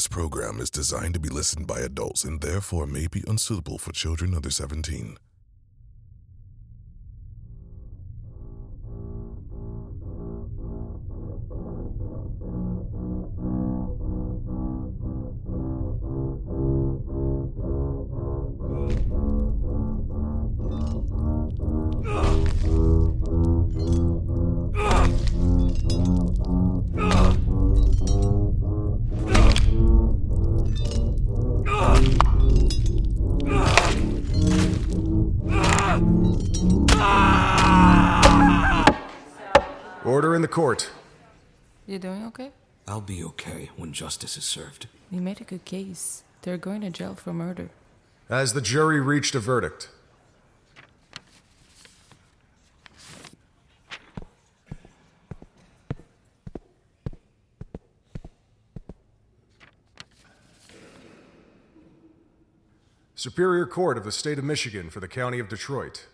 This program is designed to be listened by adults and therefore may be unsuitable for children under 17. Doing okay? I'll be okay when justice is served. You made a good case. They're going to jail for murder. As the jury reached a verdict? Superior Court of the State of Michigan for the County of Detroit.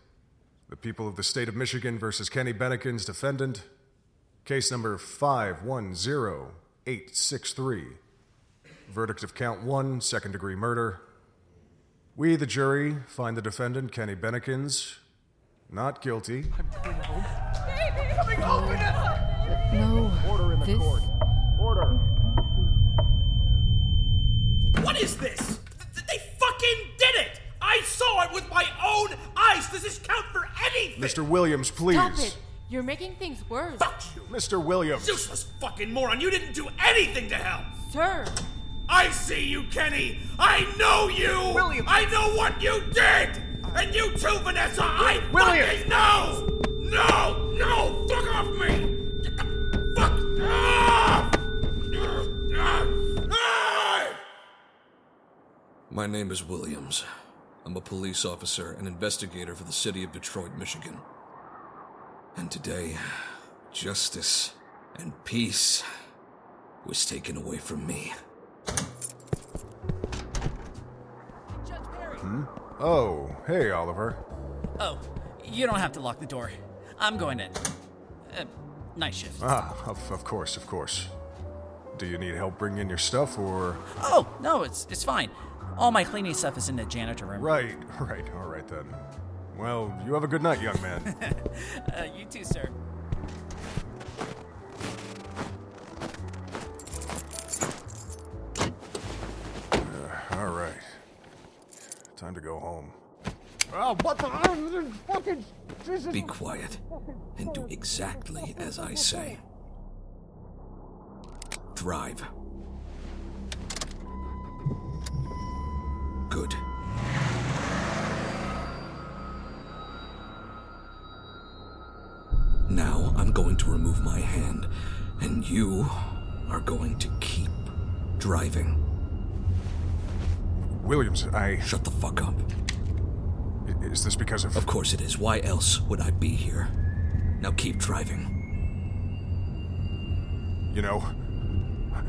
The people of the State of Michigan versus Kenny Bennikins, defendant. Case number 510863. Verdict of count one, second degree murder. We, the jury, find the defendant, Kenny Bennikins, not guilty. No. Order in the this... court. What is this? Th- They fucking did it! I saw it with my own eyes! Does this count for anything? Mr. Williams, please. Stop it! You're making things worse. Fuck you! Mr. Williams. Useless fucking moron! You didn't do anything to help! Sir! I see you, Kenny! I know you! William. I know what you did! And you too, Vanessa! I William. fucking know! No! No! Fuck off me! Get the fuck off! Ah! My name is Williams. I'm a police officer and investigator for the city of Detroit, Michigan. And today, justice and peace was taken away from me. Hmm? Oh, hey, Oliver. Oh, you don't have to lock the door. I'm going in. Uh, night shift. Ah, of, of course, of course. Do you need help bringing in your stuff, or. Oh, no, it's it's fine. All my cleaning stuff is in the janitor room. Right, right, all right then. Well, you have a good night, young man. Uh, you too, sir. all right. Time to go home. Be quiet and do exactly as I say. Drive. Good. Remove my hand, and you are going to keep driving. Williams, I. Shut the fuck up. Is this because of. Of course it is. Why else would I be here? Now keep driving. You know,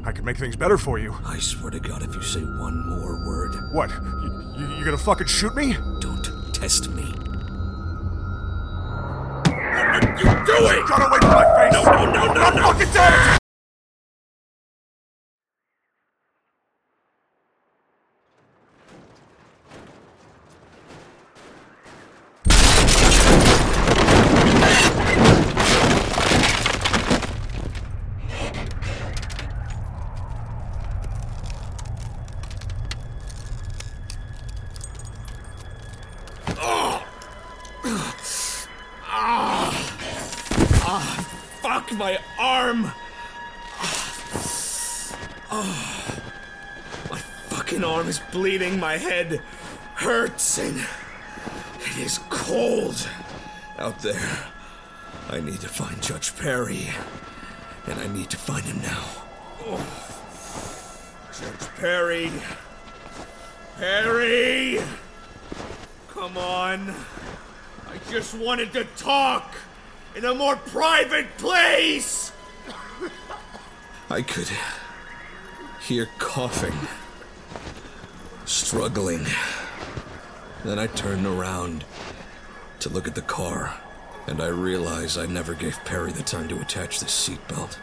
I could make things better for you. I swear to God, if you say one more word, What? You, you, you gonna fucking shoot me? don't test me. You doing? Got away from my face! No, no, no, no, no! Fucking damn fucking arm is bleeding, my head hurts, and it is cold Out there, I need to find Judge Perry. And I need to find him now. Judge Perry. Perry! Come on. I just wanted to talk in a more private place! I could hear coughing, struggling. Then I turned around to look at the car, and I realized I never gave Perry the time to attach the seatbelt.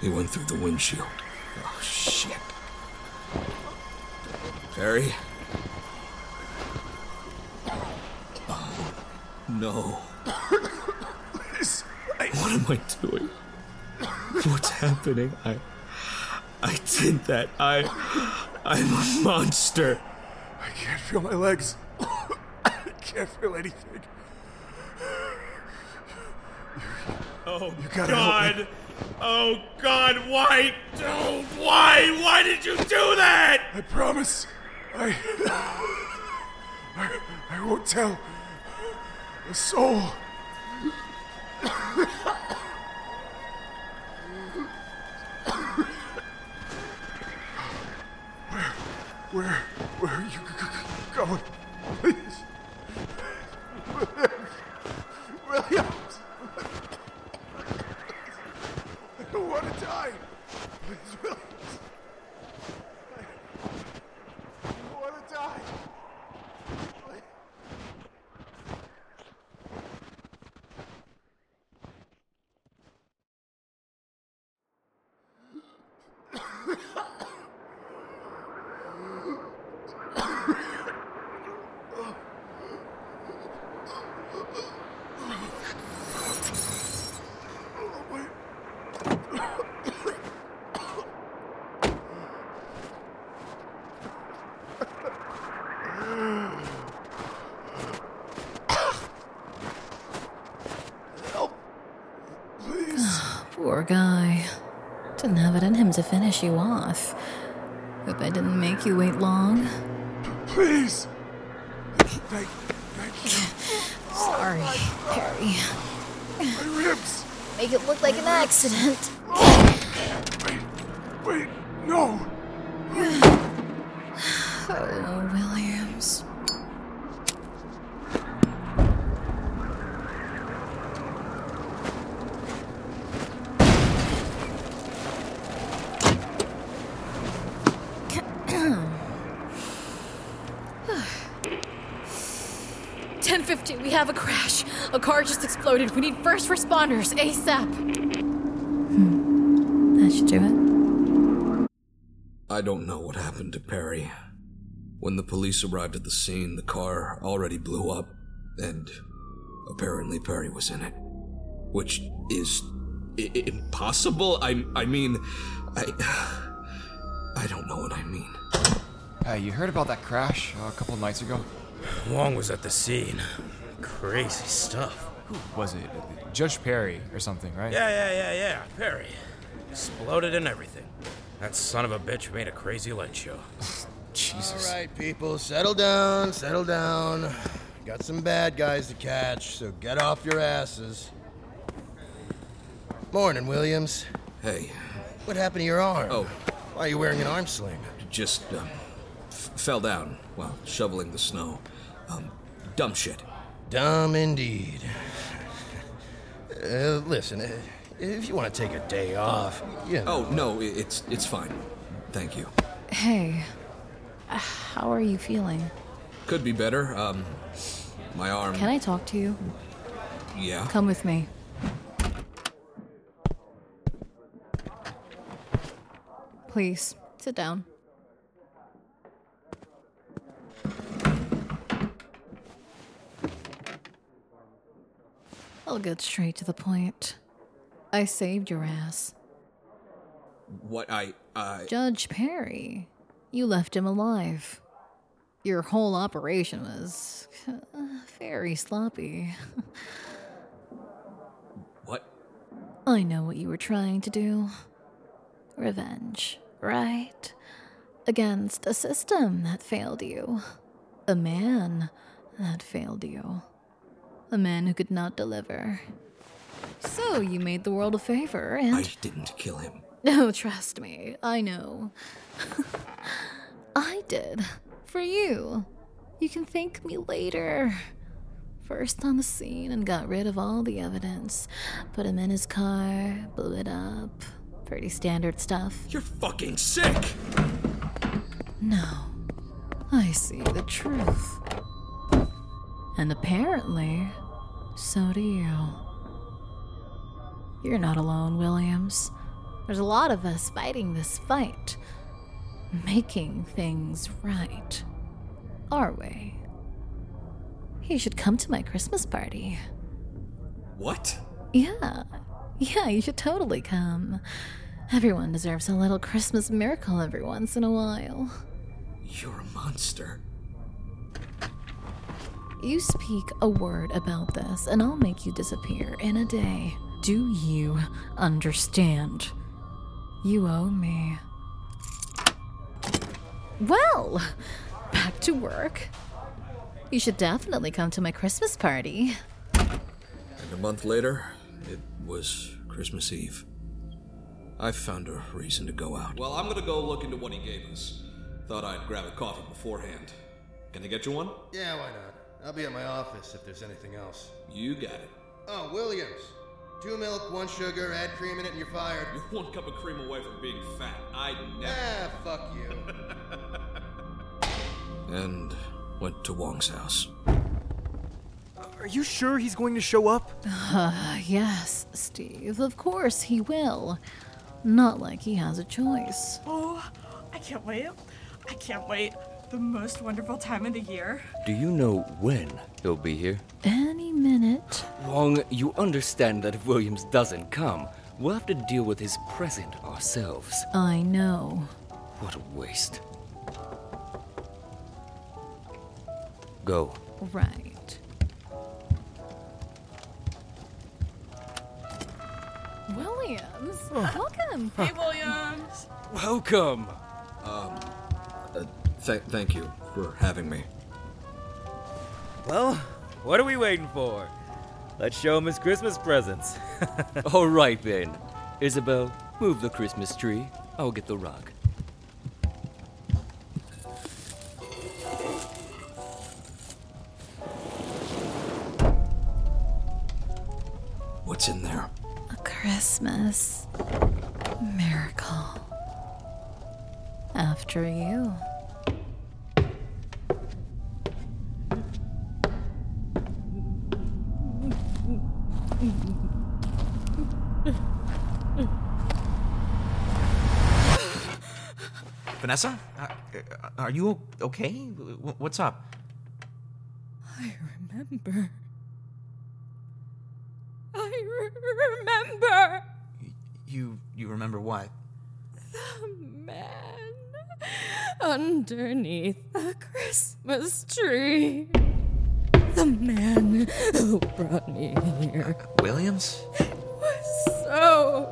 He went through the windshield. Oh, shit. Perry? Oh, no. What am I doing? What's happening? I. I did that. I. I'm a monster. I can't feel my legs. I can't feel anything. Oh, you gotta God. Oh, God, why? Don't. Why? Why did you do that? I promise. I. I, I won't tell. A soul. Where, where, are you going? Please. Williams. I don't want to die. Please, Williams. I don't want to die. Please. Please. Poor guy. Didn't have it in him to finish you off. Hope I didn't make you wait long. Please. Thank, thank you. Sorry, Perry. My ribs. Make it look like an accident. Wait, wait, no. Oh, Williams. Ten fifty. We have a crash. A car just exploded. We need first responders ASAP. Hmm. That should do it. I don't know what happened to Perry. When the police arrived at the scene, the car already blew up, and apparently Perry was in it. Which is I- I- impossible. I I mean, I I don't know what I mean. Hey, you heard about that crash uh, a couple nights ago? Wong was at the scene. Crazy stuff. Who was it? Judge Perry or something, right? Yeah, yeah, yeah, yeah. Perry. Exploded and everything. That son of a bitch made a crazy light show. Jesus. All right, people, settle down, settle down. Got some bad guys to catch, so get off your asses. Morning, Williams. Hey, What happened to your arm? Oh. Why are you wearing an arm sling? just um, f- fell down while shoveling the snow. Um, dumb shit. Dumb indeed. Uh, listen, uh, if you want to take a day off, you know. Oh no, it's it's fine. Thank you. Hey, uh, how are you feeling? Could be better. Um, my arm. Can I talk to you? Yeah. Come with me. Please, sit down. I'll get straight to the point. I saved your ass. What I I Judge Perry, you left him alive. Your whole operation was uh, very sloppy. what? I know what you were trying to do. Revenge, right? Against a system that failed you. A man that failed you. A man who could not deliver. So you made the world a favor and. I didn't kill him. No, oh, trust me, I know. I did. For you. You can thank me later. First on the scene and got rid of all the evidence. Put him in his car, blew it up. Pretty standard stuff. You're fucking sick. No. I see the truth. And apparently, so do you. You're not alone, Williams. There's a lot of us fighting this fight, making things right. Our way. You should come to my Christmas party. What? Yeah. Yeah, you should totally come. Everyone deserves a little Christmas miracle every once in a while. You're a monster. You speak a word about this, and I'll make you disappear in a day. Do you understand? You owe me. Well, back to work. You should definitely come to my Christmas party. And a month later, it was Christmas Eve. I found a reason to go out. Well, I'm gonna go look into what he gave us. Thought I'd grab a coffee beforehand. Can I get you one? Yeah, why not? I'll be at my office if there's anything else. You got it. Oh, Williams. Two milk, one sugar, add cream in it, and you're fired. You're one cup of cream away from being fat. I never. Ah, fuck you. And went to Wong's house. Are you sure he's going to show up? Uh, yes, Steve, of course he will. Not like he has a choice. Oh, I can't wait. I can't wait. The most wonderful time of the year. Do you know when he'll be here? Any minute. Wong, you understand that if Williams doesn't come, we'll have to deal with his present ourselves. I know. What a waste. Go. Right. Williams, welcome. Hey, Williams. Welcome. Um, uh, th- thank you for having me. Well, what are we waiting for? Let's show him his Christmas presents. All right then. Isabel, move the Christmas tree. I'll get the rug. What's in there? A Christmas miracle. After you. Vanessa, uh, are you okay? What's up? I remember. I re- remember You you remember what? the man underneath the Christmas tree. The man who brought me here Williams? was so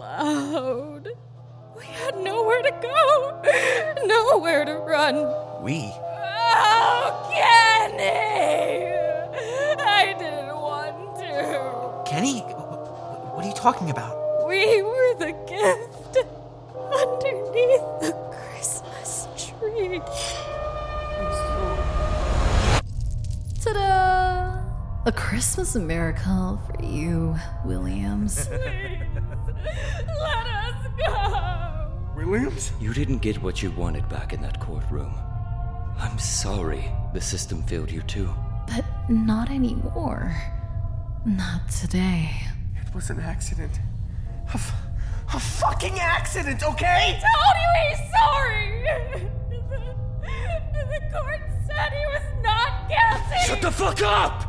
loud. We had nowhere to go, nowhere to run. We? Oh, Kenny! I didn't want to. Kenny? Wh- What are you talking about? We were the gift underneath the Christmas tree. Ta da! A Christmas miracle for you, Williams. Please, Let us go. Williams? You didn't get what you wanted back in that courtroom. I'm sorry the system failed you too. But not anymore. Not today. It was an accident. A, f- a fucking accident, okay? I told you he's sorry. The, the court said he was not guilty. Shut the fuck up!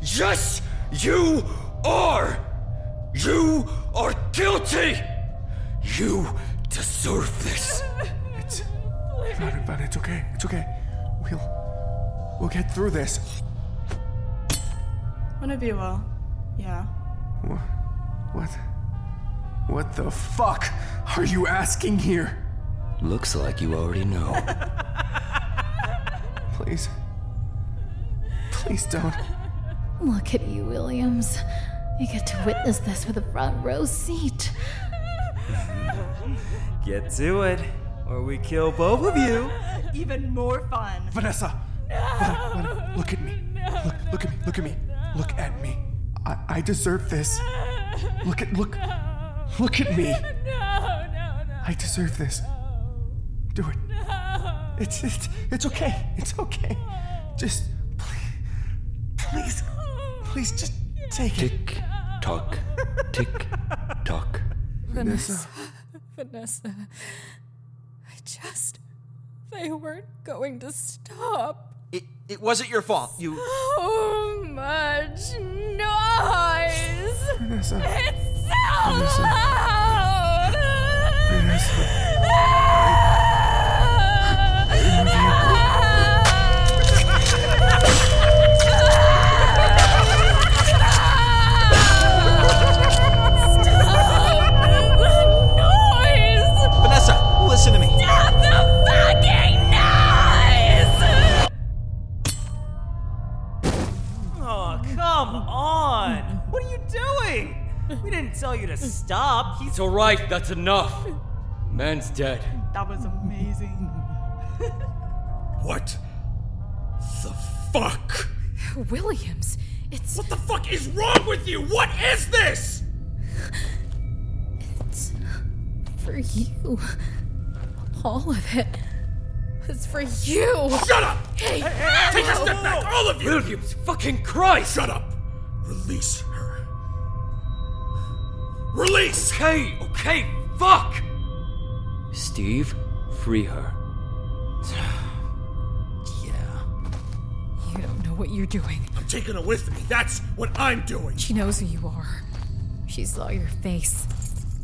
Yes, you are! You are guilty! You deserve this! It's. Not about It's okay. It's okay. We'll. We'll get through this. One of you will. Yeah. What? What? What the fuck are you asking here? Looks like you already know. Please. Please don't. Look at you, Williams. You get to witness this with a front row seat. Get to it, or we kill both of you. Even more fun. Vanessa! Vanessa, Vanessa, look at me. Look, look at me. Look at me. Look at me. I, I deserve this. Look at look. Look at me. No, no, no. I deserve this. Do it. It's it's it's okay. It's okay. Just please, please, please, just take it. Tick tock, tick tock. Vanessa. Vanessa. I just. They weren't going to stop. It, it wasn't your fault. You. So much noise! Vanessa. It's so Vanessa. loud! Vanessa, tell you to stop. He's It's alright, that's enough. Man's dead. That was amazing. What the fuck? Williams, it's. What the fuck is wrong with you? What is this? It's for you. All of it was for you. Shut up! Hey, Take a step back, all of you! Williams, fucking Christ! Shut up! Release her. Release! Okay, okay, fuck! Steve, free her. Yeah. You don't know what you're doing. I'm taking her with me. That's what I'm doing. She knows who you are. She saw your face.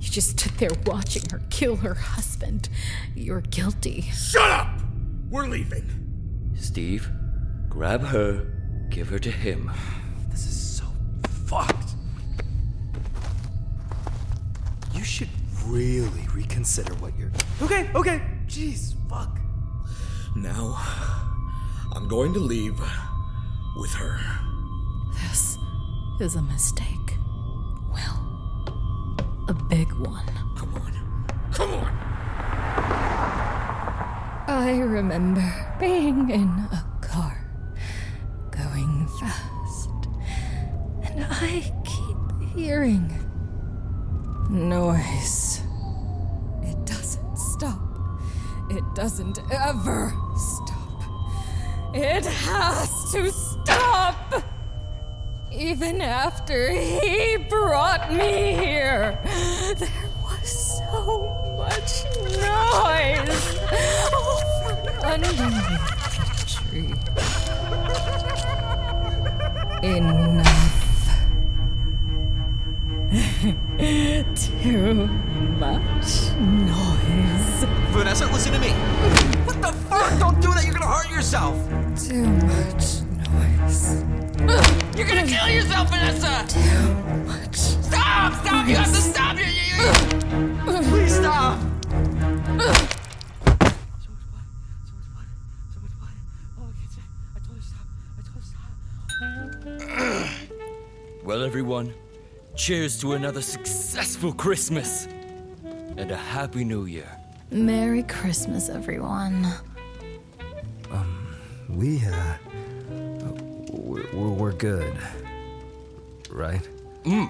You just stood there watching her kill her husband. You're guilty. Shut up! We're leaving. Steve, grab her, give her to him. Really reconsider what you're. Okay, okay. Jeez, fuck. Now, I'm going to leave with her. This is a mistake. Well, a big one. Come on. Come on! I remember being in a car, going fast, and I keep hearing noise. Doesn't ever stop. It has to stop! Even after he brought me here, there was so much noise. Oh, from the tree. Enough. Too much noise. Vanessa, listen to me. What the fuck? Don't do that. You're gonna hurt yourself. Too much noise. You're gonna kill yourself, Vanessa! Too much. Stop! Stop! You have to stop! Please stop. So much quiet. So much quiet. Oh, I can't say. I told you, you, you. Please stop. Well, everyone, cheers to another successful Christmas and a Happy New Year. Merry Christmas, everyone. Um, we, uh. We're, we're, we're good. Right?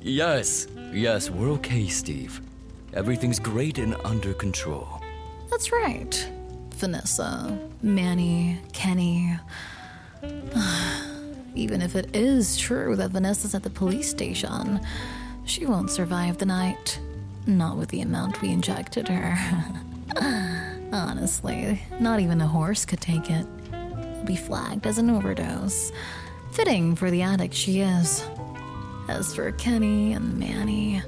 yes, yes, we're okay, Steve. Everything's great and under control. That's right. Vanessa, Manny, Kenny. Even if it is true that Vanessa's at the police station, she won't survive the night. Not with the amount we injected her. Honestly, not even a horse could take it. It'll be flagged as an overdose. Fitting for the addict she is. As for Kenny and Manny,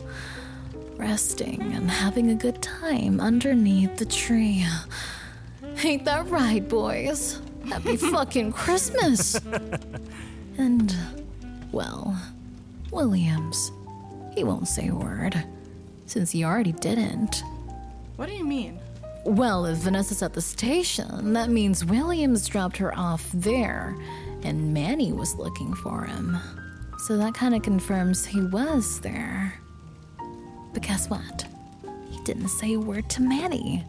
resting and having a good time underneath the tree. Ain't that right, boys? Happy fucking Christmas! And, well, Williams. He won't say a word, since he already didn't. What do you mean? Well, if Vanessa's at the station, that means Williams dropped her off there, and Manny was looking for him. So that kind of confirms he was there. But guess what? He didn't say a word to Manny.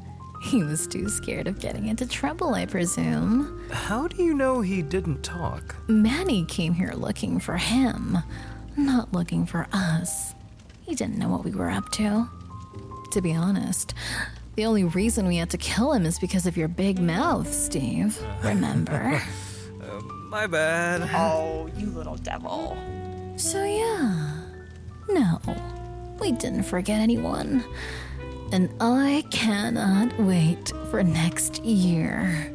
He was too scared of getting into trouble, I presume. How do you know he didn't talk? Manny came here looking for him, not looking for us. He didn't know what we were up to. To be honest, the only reason we had to kill him is because of your big mouth, Steve. Remember? Uh, my bad. Oh, you little devil. so, yeah. No, we didn't forget anyone. And I cannot wait for next year.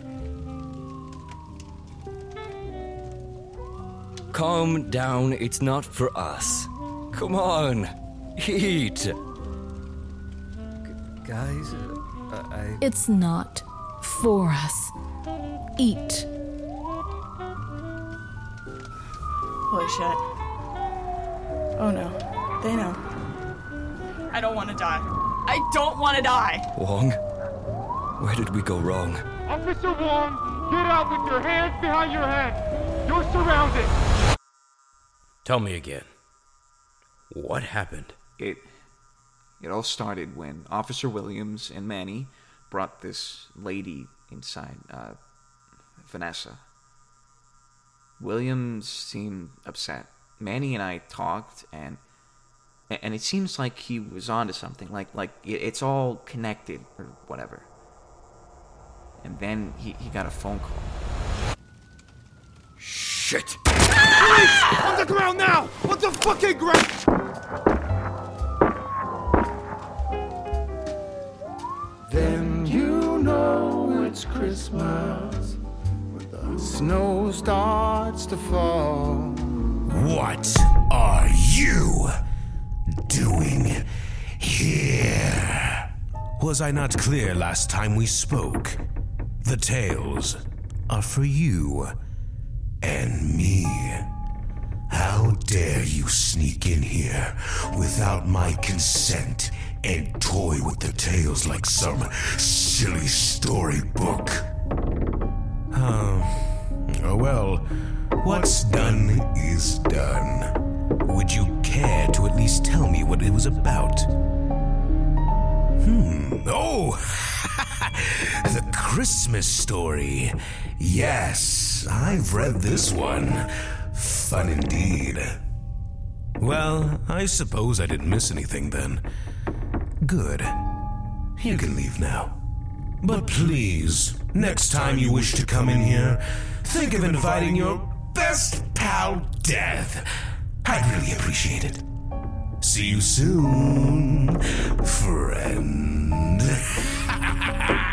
Calm down, it's not for us. Come on, eat. Guys, uh, I. It's not for us. Eat. Holy shit. Oh no. They know. I don't want to die. I don't want to die. Wong, where did we go wrong? Officer Wong, get out with your hands behind your head. You're surrounded. Tell me again. What happened? It. It all started when Officer Williams and Manny brought this lady inside, uh, Vanessa. Williams seemed upset. Manny and I talked, and and it seems like he was onto something. Like like it's all connected or whatever. And then he, he got a phone call. Shit! Police! On the ground now! On the fucking ground! Then you know it's Christmas. When the snow starts to fall. What Was I not clear last time we spoke? The tales are for you and me. How dare you sneak in here without my consent and toy with the tales like some silly storybook? Oh, well, what's done is done. Would you care to at least tell me what it was about? Hmm, oh, the Christmas story. Yes, I've read this one. Fun indeed. Well, I suppose I didn't miss anything then. Good. You can leave now. But please, next time you wish to come in here, think of inviting your best pal, Death. I'd really appreciate it. See you soon, friend.